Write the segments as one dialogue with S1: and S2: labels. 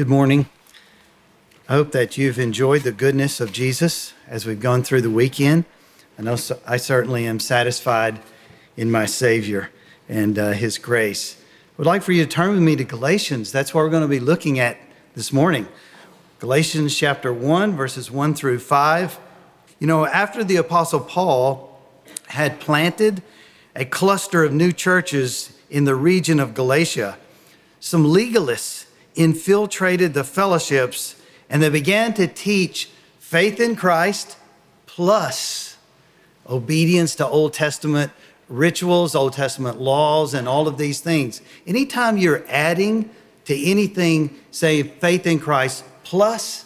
S1: Good morning. I hope that you've enjoyed the goodness of Jesus as we've gone through the weekend. I know I certainly am satisfied in my Savior and uh, His grace. I would like for you to turn with me to Galatians. That's what we're going to be looking at this morning. Galatians chapter 1, verses 1 through 5. You know, after the Apostle Paul had planted a cluster of new churches in the region of Galatia, some legalists infiltrated the fellowships and they began to teach faith in Christ plus obedience to Old Testament rituals, Old Testament laws, and all of these things. Anytime you're adding to anything, say faith in Christ plus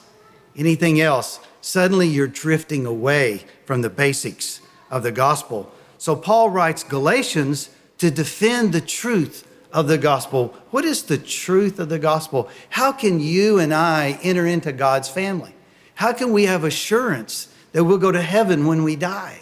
S1: anything else, suddenly you're drifting away from the basics of the gospel. So Paul writes Galatians to defend the truth of the gospel. What is the truth of the gospel? How can you and I enter into God's family? How can we have assurance that we'll go to heaven when we die?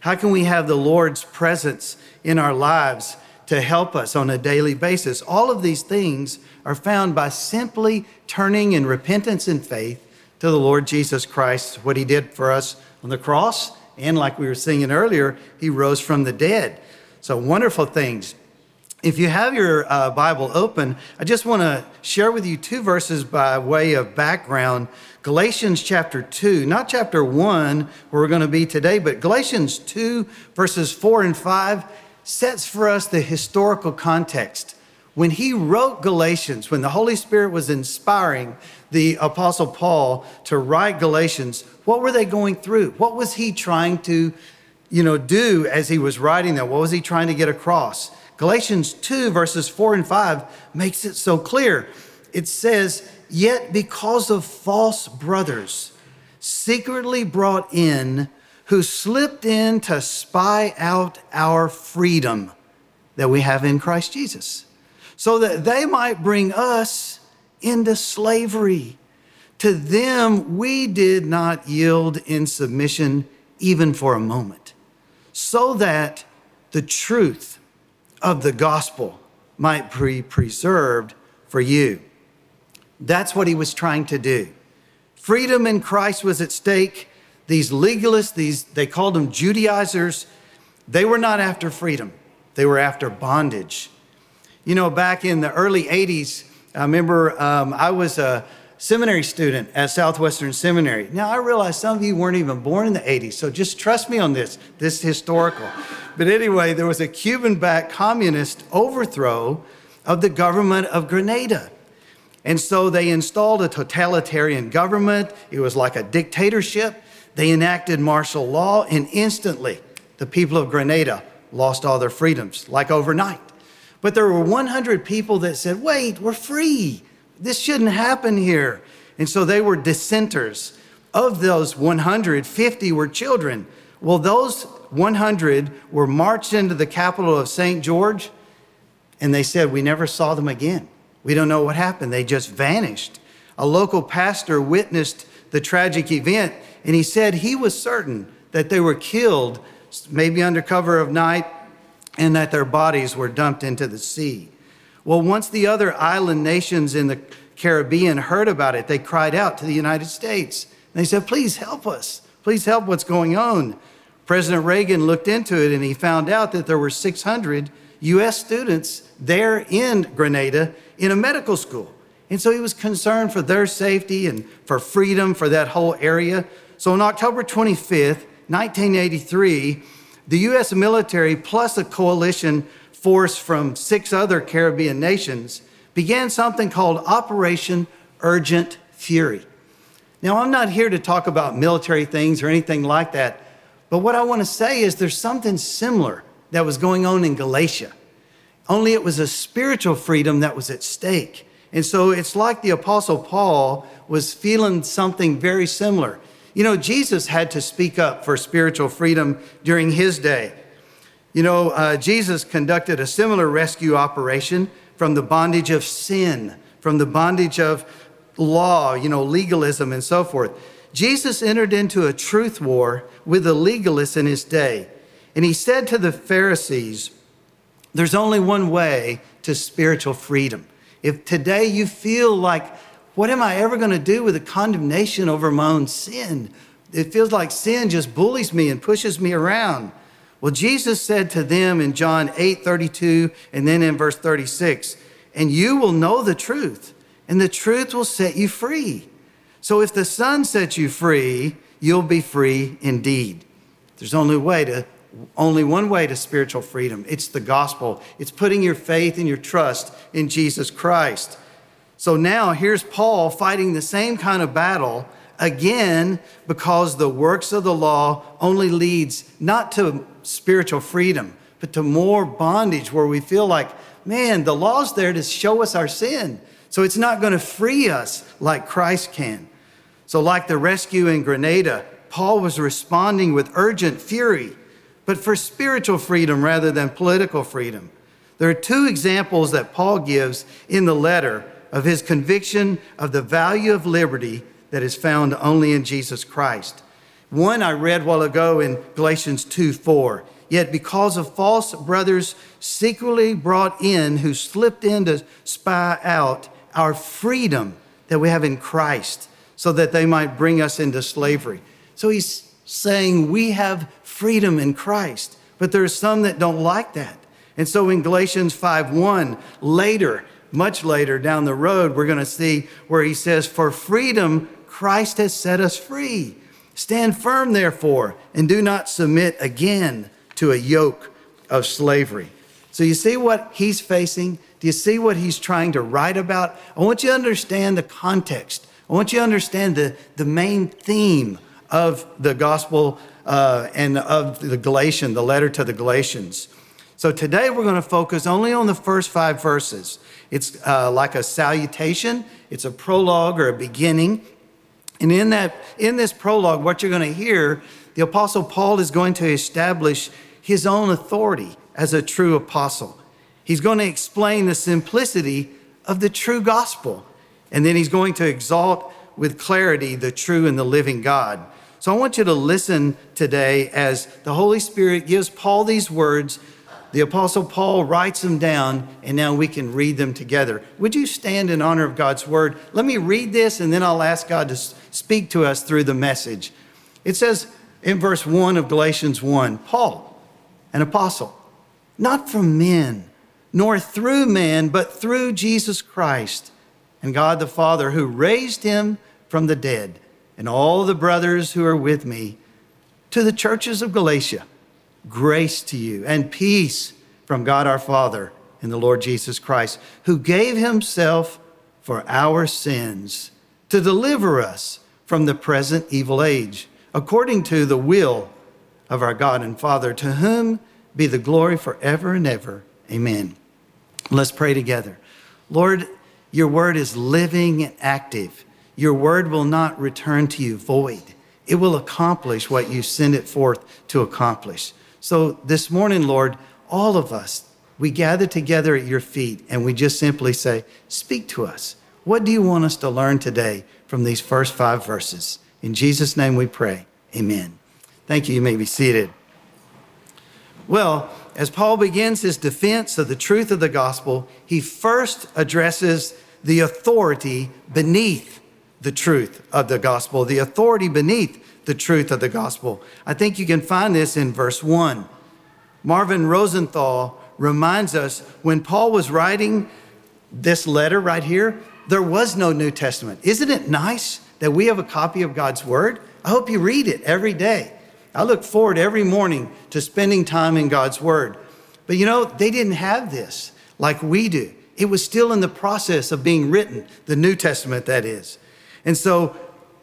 S1: How can we have the Lord's presence in our lives to help us on a daily basis? All of these things are found by simply turning in repentance and faith to the Lord Jesus Christ, what he did for us on the cross. And like we were singing earlier, he rose from the dead. So wonderful things. If you have your uh, Bible open, I just want to share with you two verses by way of background. Galatians chapter 2, not chapter 1, where we're going to be today, but Galatians 2, verses 4 and 5, sets for us the historical context. When he wrote Galatians, when the Holy Spirit was inspiring the Apostle Paul to write Galatians, what were they going through? What was he trying to, you know, do as he was writing that? What was he trying to get across? Galatians 2, verses 4 and 5 makes it so clear. It says, Yet because of false brothers, secretly brought in, who slipped in to spy out our freedom that we have in Christ Jesus, so that they might bring us into slavery. To them we did not yield in submission even for a moment, so that the truth of the gospel might be preserved for you. That's what he was trying to do. Freedom in Christ was at stake. These legalists, these they called them Judaizers, they were not after freedom. They were after bondage. You know, back in the early 80s, I remember um, I was a seminary student at Southwestern Seminary. Now, I realize some of you weren't even born in the 80s, so just trust me on this. This is historical. But anyway, there was a Cuban backed communist overthrow of the government of Grenada. And so they installed a totalitarian government. It was like a dictatorship. They enacted martial law, and instantly the people of Grenada lost all their freedoms, like overnight. But there were 100 people that said, wait, we're free. This shouldn't happen here. And so they were dissenters. Of those 100, 50 were children. Well, those 100 were marched into the capital of St. George, and they said, We never saw them again. We don't know what happened. They just vanished. A local pastor witnessed the tragic event, and he said he was certain that they were killed, maybe under cover of night, and that their bodies were dumped into the sea. Well, once the other island nations in the Caribbean heard about it, they cried out to the United States. And They said, Please help us. Please help what's going on. President Reagan looked into it and he found out that there were 600 US students there in Grenada in a medical school. And so he was concerned for their safety and for freedom for that whole area. So on October 25th, 1983, the US military plus a coalition force from six other Caribbean nations began something called Operation Urgent Fury. Now, I'm not here to talk about military things or anything like that, but what I want to say is there's something similar that was going on in Galatia, only it was a spiritual freedom that was at stake. And so it's like the Apostle Paul was feeling something very similar. You know, Jesus had to speak up for spiritual freedom during his day. You know, uh, Jesus conducted a similar rescue operation from the bondage of sin, from the bondage of law, you know, legalism and so forth. Jesus entered into a truth war with the legalists in his day. And he said to the Pharisees, There's only one way to spiritual freedom. If today you feel like What am I ever going to do with the condemnation over my own sin? It feels like sin just bullies me and pushes me around. Well, Jesus said to them in John 8 32 and then in verse 36, and you will know the truth, and the truth will set you free. So if the Son sets you free, you'll be free indeed. There's only way to only one way to spiritual freedom. It's the gospel. It's putting your faith and your trust in Jesus Christ. So now here's Paul fighting the same kind of battle again because the works of the law only leads not to spiritual freedom, but to more bondage where we feel like, man, the law's there to show us our sin. So it's not going to free us like Christ can. So, like the rescue in Grenada, Paul was responding with urgent fury, but for spiritual freedom rather than political freedom. There are two examples that Paul gives in the letter of his conviction of the value of liberty that is found only in Jesus Christ. One I read while ago in Galatians 2 4. Yet because of false brothers secretly brought in who slipped in to spy out our freedom that we have in Christ so that they might bring us into slavery. So he's saying we have freedom in Christ, but there are some that don't like that. And so in Galatians 5:1, later, much later down the road, we're going to see where he says, For freedom, Christ has set us free. Stand firm, therefore, and do not submit again to a yoke of slavery. So you see what he's facing? Do you see what he's trying to write about? I want you to understand the context I want you to understand the, the main theme of the gospel uh, and of the Galatian, the letter to the Galatians. So today we're going to focus only on the first five verses. It's uh, like a salutation, it's a prologue or a beginning. And in that, in this prologue, what you're going to hear, the apostle Paul is going to establish his own authority as a true apostle. He's going to explain the simplicity of the true gospel and then he's going to exalt with clarity the true and the living God. So I want you to listen today as the Holy Spirit gives Paul these words. The Apostle Paul writes them down, and now we can read them together. Would you stand in honor of God's word? Let me read this, and then I'll ask God to speak to us through the message. It says in verse 1 of Galatians 1 Paul, an apostle, not from men, nor through man, but through Jesus Christ and God the Father who raised him from the dead, and all the brothers who are with me, to the churches of Galatia, grace to you and peace from God our Father and the Lord Jesus Christ, who gave himself for our sins to deliver us from the present evil age, according to the will of our God and Father, to whom be the glory forever and ever. Amen. Let's pray together. Lord, your word is living and active. Your word will not return to you void. It will accomplish what you send it forth to accomplish. So this morning, Lord, all of us, we gather together at your feet and we just simply say, Speak to us. What do you want us to learn today from these first five verses? In Jesus' name we pray. Amen. Thank you. You may be seated. Well, as Paul begins his defense of the truth of the gospel, he first addresses the authority beneath the truth of the gospel, the authority beneath the truth of the gospel. I think you can find this in verse 1. Marvin Rosenthal reminds us when Paul was writing this letter right here, there was no New Testament. Isn't it nice that we have a copy of God's Word? I hope you read it every day. I look forward every morning to spending time in God's Word. But you know, they didn't have this like we do. It was still in the process of being written, the New Testament, that is. And so,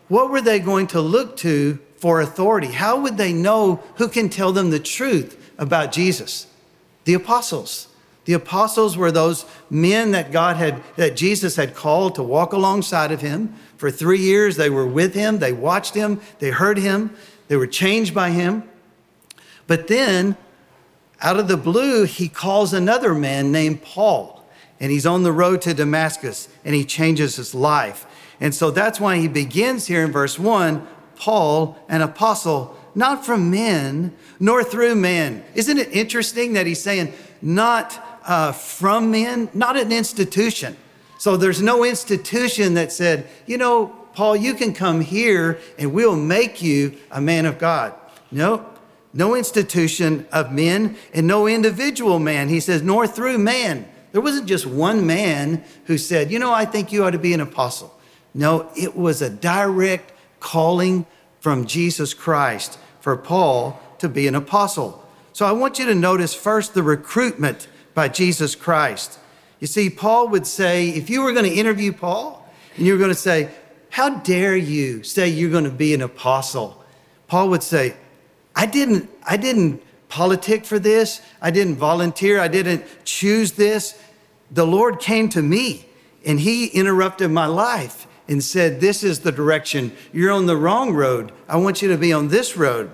S1: what were they going to look to for authority? How would they know who can tell them the truth about Jesus? The apostles. The apostles were those men that God had, that Jesus had called to walk alongside of him. For three years, they were with him, they watched him, they heard him, they were changed by him. But then, out of the blue, he calls another man named Paul and he's on the road to Damascus and he changes his life. And so that's why he begins here in verse 1 Paul, an apostle, not from men, nor through men. Isn't it interesting that he's saying, not uh, from men, not an institution? So there's no institution that said, you know, Paul, you can come here and we'll make you a man of God. No, no institution of men and no individual man. He says, nor through man. There wasn't just one man who said, you know, I think you ought to be an apostle. No, it was a direct calling from Jesus Christ for Paul to be an apostle. So I want you to notice first the recruitment by Jesus Christ. You see, Paul would say, if you were going to interview Paul and you were going to say, How dare you say you're going to be an apostle? Paul would say, I didn't, I didn't politic for this. I didn't volunteer. I didn't choose this. The Lord came to me and he interrupted my life and said, This is the direction. You're on the wrong road. I want you to be on this road.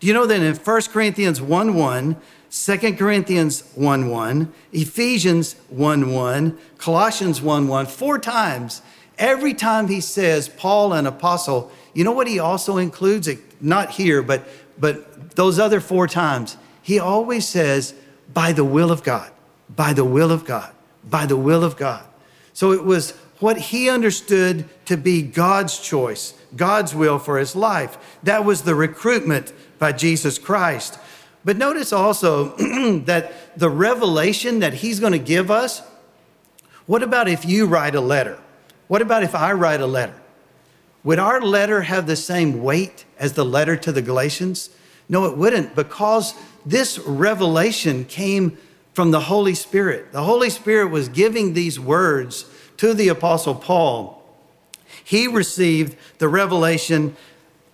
S1: Do you know that in 1 Corinthians 1 1, 2 Corinthians 1 1, Ephesians 1 1, Colossians 1 1, four times, every time he says Paul, an apostle, you know what he also includes? Not here, but, but those other four times. He always says, by the will of God, by the will of God, by the will of God. So it was what he understood to be God's choice, God's will for his life. That was the recruitment by Jesus Christ. But notice also that the revelation that he's going to give us what about if you write a letter? What about if I write a letter? Would our letter have the same weight as the letter to the Galatians? No, it wouldn't, because this revelation came from the Holy Spirit. The Holy Spirit was giving these words to the Apostle Paul, he received the revelation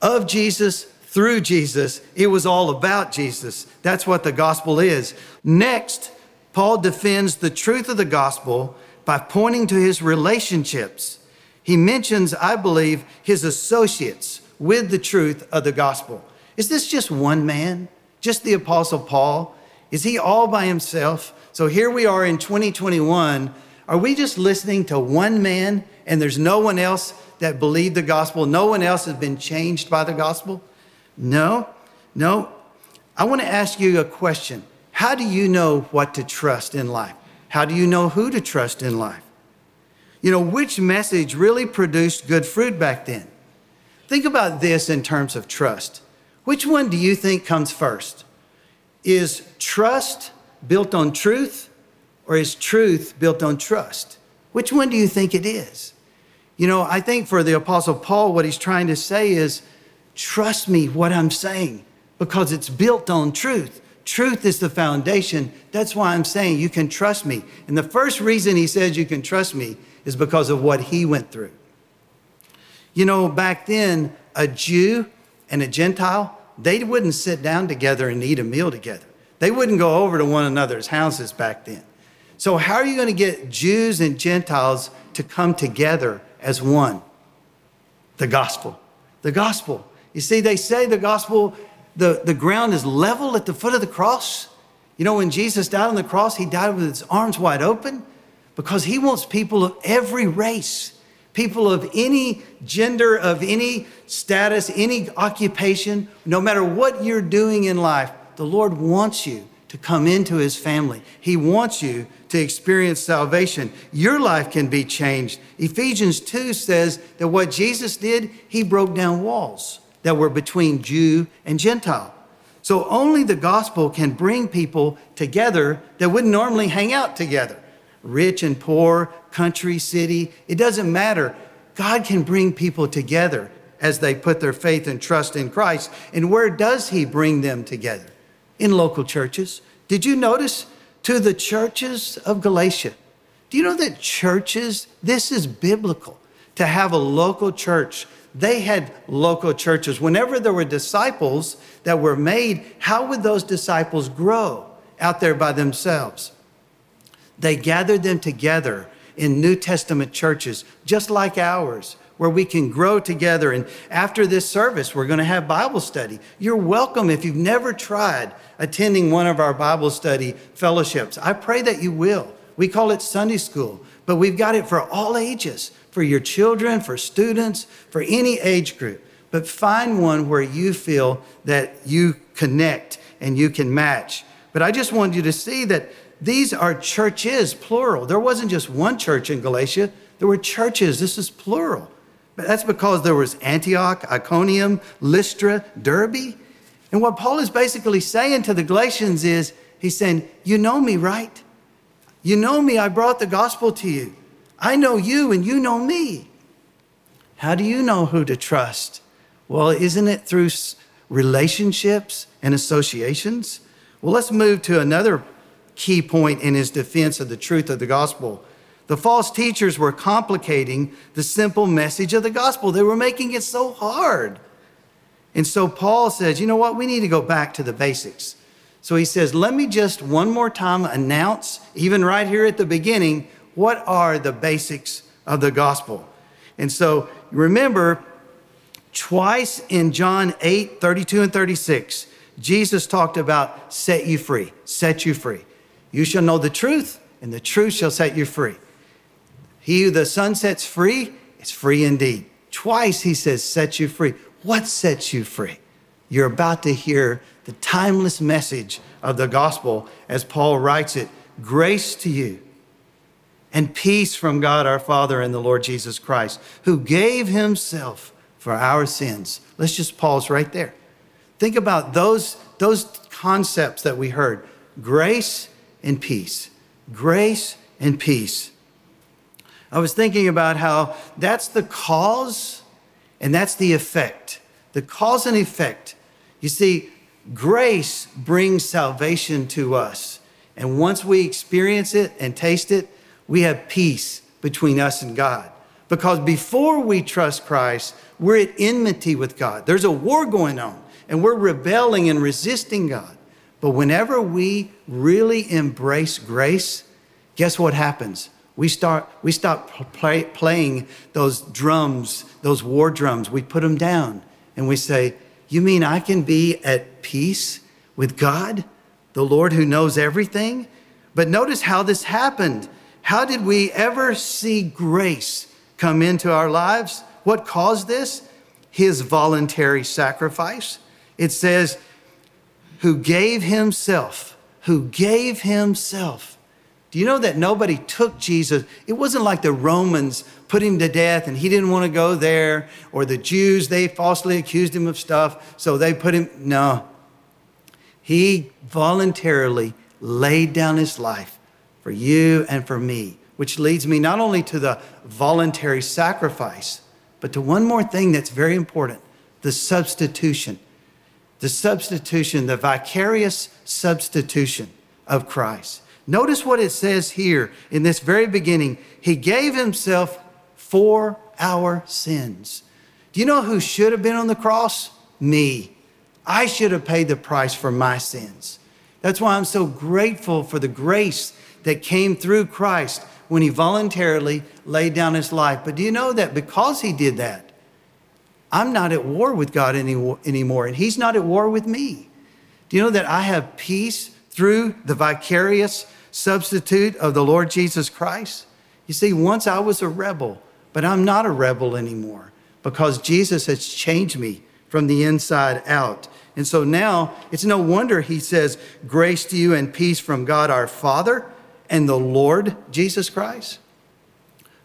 S1: of Jesus through Jesus. It was all about Jesus. That's what the gospel is. Next, Paul defends the truth of the gospel by pointing to his relationships. He mentions, I believe, his associates with the truth of the gospel. Is this just one man? Just the Apostle Paul? Is he all by himself? So here we are in 2021 are we just listening to one man and there's no one else that believed the gospel? No one else has been changed by the gospel? No, no. I want to ask you a question. How do you know what to trust in life? How do you know who to trust in life? You know, which message really produced good fruit back then? Think about this in terms of trust. Which one do you think comes first? Is trust built on truth or is truth built on trust? Which one do you think it is? You know, I think for the Apostle Paul, what he's trying to say is trust me what I'm saying because it's built on truth. Truth is the foundation. That's why I'm saying you can trust me. And the first reason he says you can trust me is because of what he went through. You know, back then, a Jew and a Gentile, they wouldn't sit down together and eat a meal together. They wouldn't go over to one another's houses back then. So, how are you going to get Jews and Gentiles to come together as one? The gospel. The gospel. You see, they say the gospel, the, the ground is level at the foot of the cross. You know, when Jesus died on the cross, he died with his arms wide open because he wants people of every race, people of any gender, of any status, any occupation, no matter what you're doing in life, the Lord wants you to come into his family. He wants you to experience salvation. Your life can be changed. Ephesians 2 says that what Jesus did, he broke down walls that were between Jew and Gentile. So only the gospel can bring people together that wouldn't normally hang out together. Rich and poor, country, city, it doesn't matter. God can bring people together as they put their faith and trust in Christ. And where does he bring them together? In local churches. Did you notice to the churches of Galatia? Do you know that churches, this is biblical to have a local church? They had local churches. Whenever there were disciples that were made, how would those disciples grow out there by themselves? They gathered them together in New Testament churches, just like ours where we can grow together. And after this service, we're going to have Bible study. You're welcome if you've never tried attending one of our Bible study fellowships. I pray that you will. We call it Sunday school, but we've got it for all ages for your children, for students, for any age group. But find one where you feel that you connect and you can match. But I just want you to see that these are churches, plural. There wasn't just one church in Galatia, there were churches. This is plural. But that's because there was Antioch, Iconium, Lystra, Derbe. And what Paul is basically saying to the Galatians is, he's saying, You know me, right? You know me. I brought the gospel to you. I know you and you know me. How do you know who to trust? Well, isn't it through relationships and associations? Well, let's move to another key point in his defense of the truth of the gospel. The false teachers were complicating the simple message of the gospel, they were making it so hard. And so Paul says, you know what? We need to go back to the basics. So he says, let me just one more time announce, even right here at the beginning, what are the basics of the gospel. And so remember, twice in John 8, 32 and 36, Jesus talked about set you free, set you free. You shall know the truth, and the truth shall set you free. He who the Son sets free is free indeed. Twice he says, set you free. What sets you free? You're about to hear the timeless message of the gospel as Paul writes it grace to you and peace from God our Father and the Lord Jesus Christ, who gave himself for our sins. Let's just pause right there. Think about those, those concepts that we heard grace and peace. Grace and peace. I was thinking about how that's the cause and that's the effect. The cause and effect. You see, grace brings salvation to us. And once we experience it and taste it, we have peace between us and God. Because before we trust Christ, we're at enmity with God. There's a war going on, and we're rebelling and resisting God. But whenever we really embrace grace, guess what happens? We start we stop play, playing those drums, those war drums. We put them down and we say, "You mean I can be at peace with God, the Lord who knows everything?" But notice how this happened. How did we ever see grace come into our lives? What caused this? His voluntary sacrifice. It says, who gave himself, who gave himself. Do you know that nobody took Jesus? It wasn't like the Romans put him to death and he didn't want to go there, or the Jews, they falsely accused him of stuff, so they put him. No. He voluntarily laid down his life for you and for me, which leads me not only to the voluntary sacrifice, but to one more thing that's very important the substitution. The substitution, the vicarious substitution of Christ. Notice what it says here in this very beginning. He gave himself for our sins. Do you know who should have been on the cross? Me. I should have paid the price for my sins. That's why I'm so grateful for the grace that came through Christ when he voluntarily laid down his life. But do you know that because he did that, I'm not at war with God any, anymore, and he's not at war with me. Do you know that I have peace through the vicarious substitute of the Lord Jesus Christ? You see, once I was a rebel, but I'm not a rebel anymore because Jesus has changed me from the inside out. And so now it's no wonder he says, Grace to you and peace from God our Father and the Lord Jesus Christ?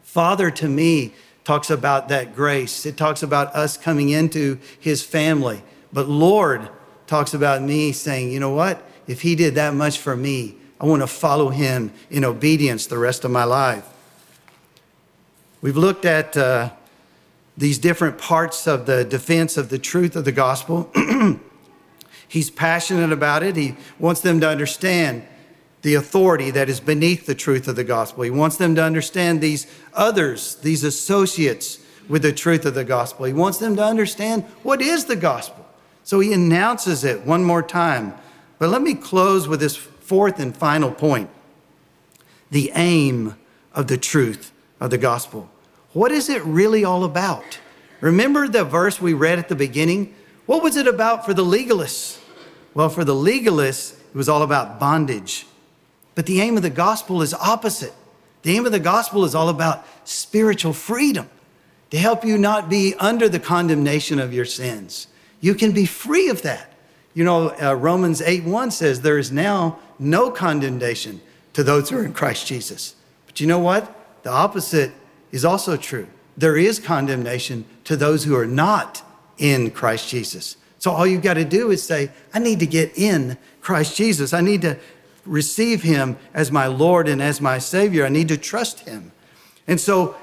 S1: Father to me talks about that grace. It talks about us coming into his family. But Lord talks about me saying, you know what? If he did that much for me, I want to follow him in obedience the rest of my life. We've looked at uh, these different parts of the defense of the truth of the gospel. He's passionate about it. He wants them to understand the authority that is beneath the truth of the gospel. He wants them to understand these others, these associates with the truth of the gospel. He wants them to understand what is the gospel. So he announces it one more time. But let me close with this fourth and final point the aim of the truth of the gospel. What is it really all about? Remember the verse we read at the beginning? What was it about for the legalists? Well, for the legalists, it was all about bondage but the aim of the gospel is opposite. The aim of the gospel is all about spiritual freedom to help you not be under the condemnation of your sins. You can be free of that. You know, uh, Romans 8 1 says, There is now no condemnation to those who are in Christ Jesus. But you know what? The opposite is also true. There is condemnation to those who are not in Christ Jesus. So all you've got to do is say, I need to get in Christ Jesus. I need to receive him as my Lord and as my Savior. I need to trust him. And so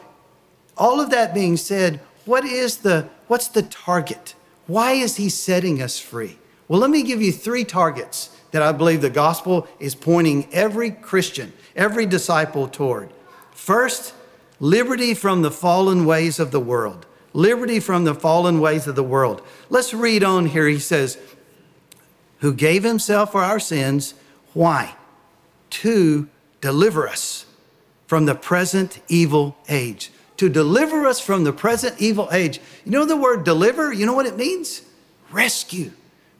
S1: all of that being said, what is the what's the target? Why is he setting us free? Well, let me give you three targets that I believe the gospel is pointing every Christian, every disciple toward. First, liberty from the fallen ways of the world. Liberty from the fallen ways of the world. Let's read on here. He says, Who gave himself for our sins. Why? To deliver us from the present evil age. To deliver us from the present evil age. You know the word deliver? You know what it means? Rescue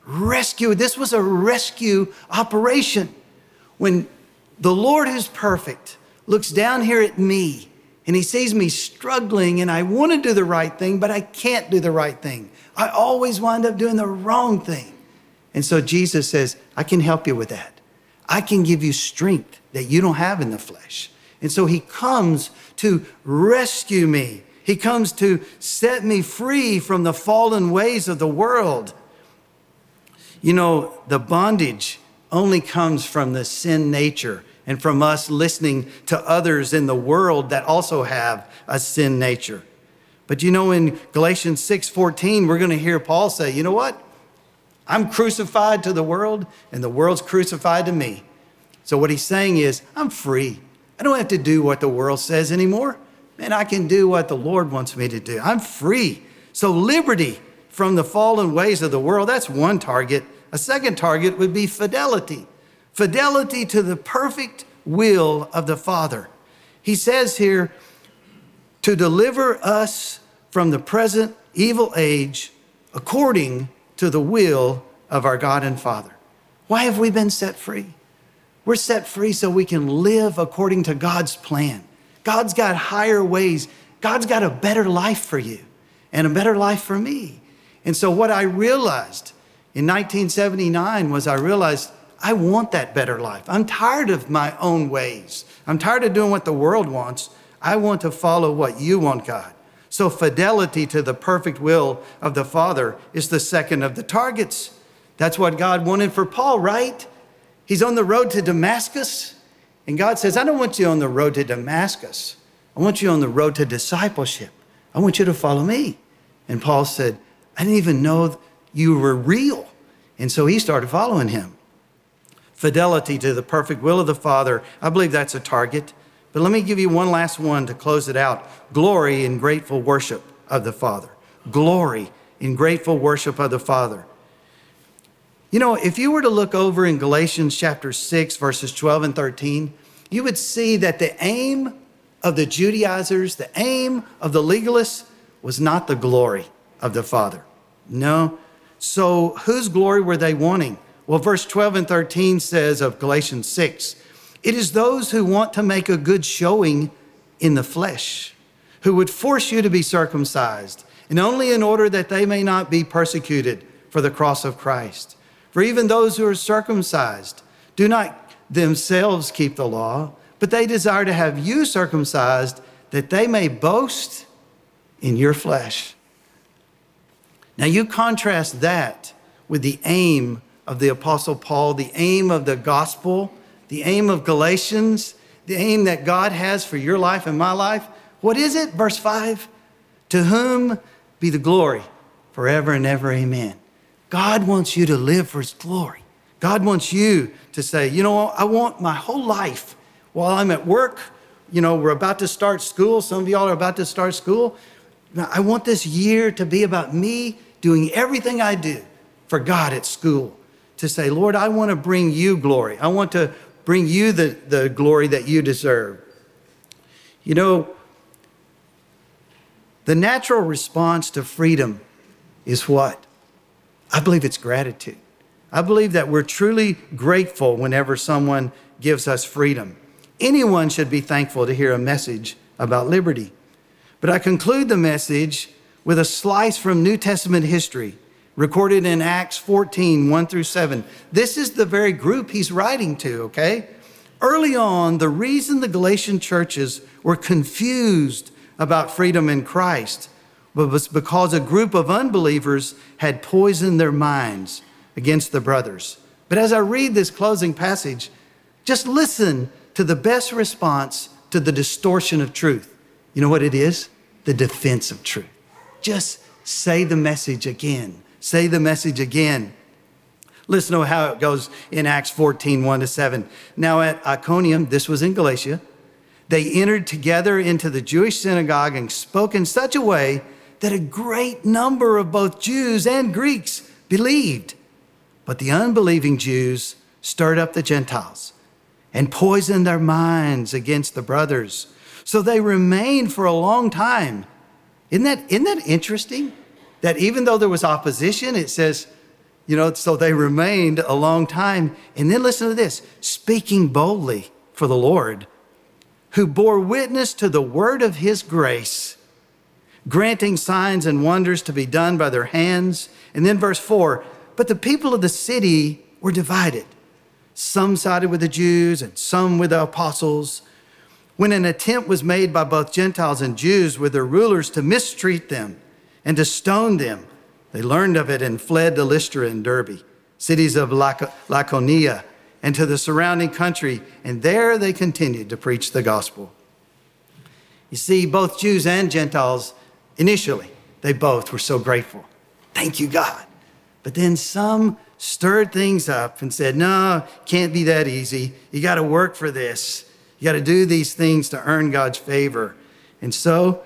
S1: rescue. This was a rescue operation. When the Lord who's perfect looks down here at me and he sees me struggling and I want to do the right thing, but I can't do the right thing. I always wind up doing the wrong thing. And so Jesus says, I can help you with that. I can give you strength that you don't have in the flesh. And so he comes to rescue me. He comes to set me free from the fallen ways of the world. You know, the bondage only comes from the sin nature and from us listening to others in the world that also have a sin nature. But you know, in Galatians 6:14, we're going to hear Paul say, you know what? I'm crucified to the world, and the world's crucified to me. So what he's saying is, I'm free. I don't have to do what the world says anymore. Man, I can do what the Lord wants me to do. I'm free. So liberty from the fallen ways of the world, that's one target. A second target would be fidelity fidelity to the perfect will of the Father. He says here, to deliver us from the present evil age according to the will of our God and Father. Why have we been set free? We're set free so we can live according to God's plan. God's got higher ways. God's got a better life for you and a better life for me. And so, what I realized in 1979 was I realized I want that better life. I'm tired of my own ways. I'm tired of doing what the world wants. I want to follow what you want, God. So, fidelity to the perfect will of the Father is the second of the targets. That's what God wanted for Paul, right? He's on the road to Damascus, and God says, I don't want you on the road to Damascus. I want you on the road to discipleship. I want you to follow me. And Paul said, I didn't even know you were real. And so he started following him. Fidelity to the perfect will of the Father, I believe that's a target. But let me give you one last one to close it out glory in grateful worship of the Father. Glory in grateful worship of the Father. You know, if you were to look over in Galatians chapter 6, verses 12 and 13, you would see that the aim of the Judaizers, the aim of the legalists, was not the glory of the Father. No, so, whose glory were they wanting? Well, verse 12 and 13 says of Galatians 6 it is those who want to make a good showing in the flesh, who would force you to be circumcised, and only in order that they may not be persecuted for the cross of Christ. For even those who are circumcised do not themselves keep the law, but they desire to have you circumcised that they may boast in your flesh. Now, you contrast that with the aim of the Apostle Paul, the aim of the gospel, the aim of Galatians, the aim that God has for your life and my life. What is it? Verse 5 To whom be the glory forever and ever. Amen. God wants you to live for his glory. God wants you to say, you know, I want my whole life while I'm at work. You know, we're about to start school. Some of y'all are about to start school. I want this year to be about me doing everything I do for God at school to say, Lord, I want to bring you glory. I want to bring you the, the glory that you deserve. You know, the natural response to freedom is what? I believe it's gratitude. I believe that we're truly grateful whenever someone gives us freedom. Anyone should be thankful to hear a message about liberty. But I conclude the message with a slice from New Testament history recorded in Acts 14, 1 through 7. This is the very group he's writing to, okay? Early on, the reason the Galatian churches were confused about freedom in Christ was because a group of unbelievers had poisoned their minds against the brothers. But as I read this closing passage, just listen to the best response to the distortion of truth. You know what it is? The defense of truth. Just say the message again. Say the message again. Listen to how it goes in Acts 14, 1 to 7. Now at Iconium, this was in Galatia, they entered together into the Jewish synagogue and spoke in such a way that a great number of both Jews and Greeks believed. But the unbelieving Jews stirred up the Gentiles and poisoned their minds against the brothers. So they remained for a long time. Isn't that, isn't that interesting? That even though there was opposition, it says, you know, so they remained a long time. And then listen to this speaking boldly for the Lord, who bore witness to the word of his grace, granting signs and wonders to be done by their hands. And then verse four, but the people of the city were divided. Some sided with the Jews and some with the apostles. When an attempt was made by both Gentiles and Jews with their rulers to mistreat them and to stone them, they learned of it and fled to Lystra and Derbe, cities of Lycaonia, and to the surrounding country, and there they continued to preach the gospel. You see, both Jews and Gentiles, initially, they both were so grateful. Thank you, God. But then some stirred things up and said, No, can't be that easy. You got to work for this. You got to do these things to earn God's favor. And so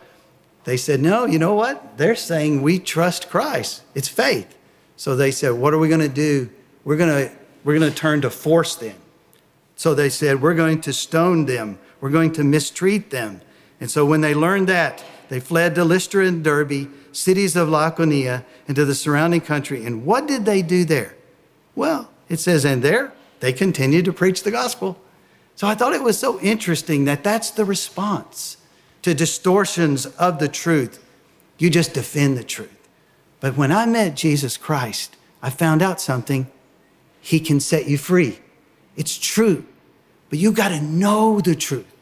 S1: they said, No, you know what? They're saying we trust Christ. It's faith. So they said, What are we going to do? We're going to we're going to turn to force them. So they said, We're going to stone them. We're going to mistreat them. And so when they learned that, they fled to Lystra and Derbe, cities of Lycaonia, and to the surrounding country. And what did they do there? Well, it says, And there they continued to preach the gospel. So I thought it was so interesting that that's the response to distortions of the truth. You just defend the truth. But when I met Jesus Christ, I found out something. He can set you free. It's true. But you got to know the truth.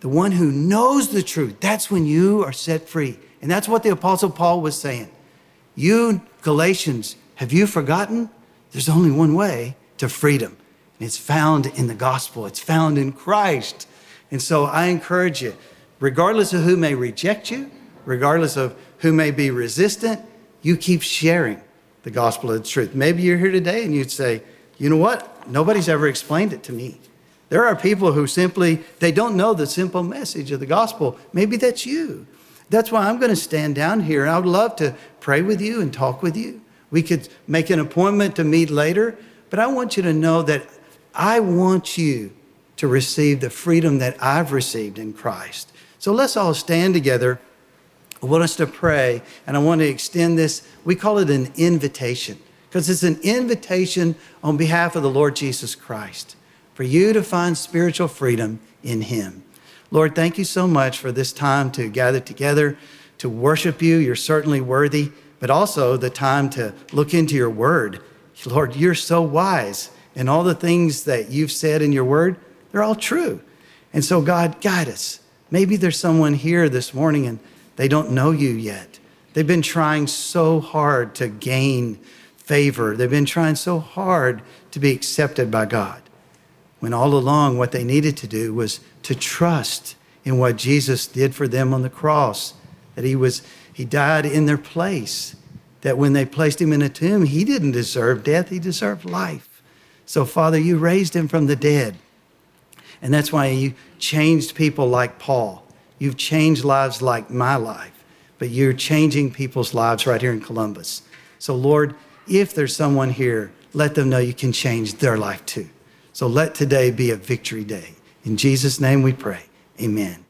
S1: The one who knows the truth, that's when you are set free. And that's what the Apostle Paul was saying. You, Galatians, have you forgotten? There's only one way to freedom. And it's found in the gospel, it's found in Christ. And so I encourage you regardless of who may reject you, regardless of who may be resistant, you keep sharing the gospel of the truth. Maybe you're here today and you'd say, you know what? Nobody's ever explained it to me. There are people who simply they don't know the simple message of the gospel. Maybe that's you. That's why I'm going to stand down here. I would love to pray with you and talk with you. We could make an appointment to meet later, but I want you to know that I want you to receive the freedom that I've received in Christ. So let's all stand together. I want us to pray, and I want to extend this. We call it an invitation because it's an invitation on behalf of the Lord Jesus Christ for you to find spiritual freedom in Him. Lord, thank you so much for this time to gather together to worship you. You're certainly worthy, but also the time to look into your word. Lord, you're so wise, and all the things that you've said in your word, they're all true. And so, God, guide us. Maybe there's someone here this morning and they don't know you yet. They've been trying so hard to gain favor, they've been trying so hard to be accepted by God. When all along, what they needed to do was to trust in what Jesus did for them on the cross, that he was he died in their place, that when they placed him in a tomb, he didn't deserve death, he deserved life. So, Father, you raised him from the dead. And that's why you changed people like Paul. You've changed lives like my life, but you're changing people's lives right here in Columbus. So, Lord, if there's someone here, let them know you can change their life too. So let today be a victory day. In Jesus' name we pray. Amen.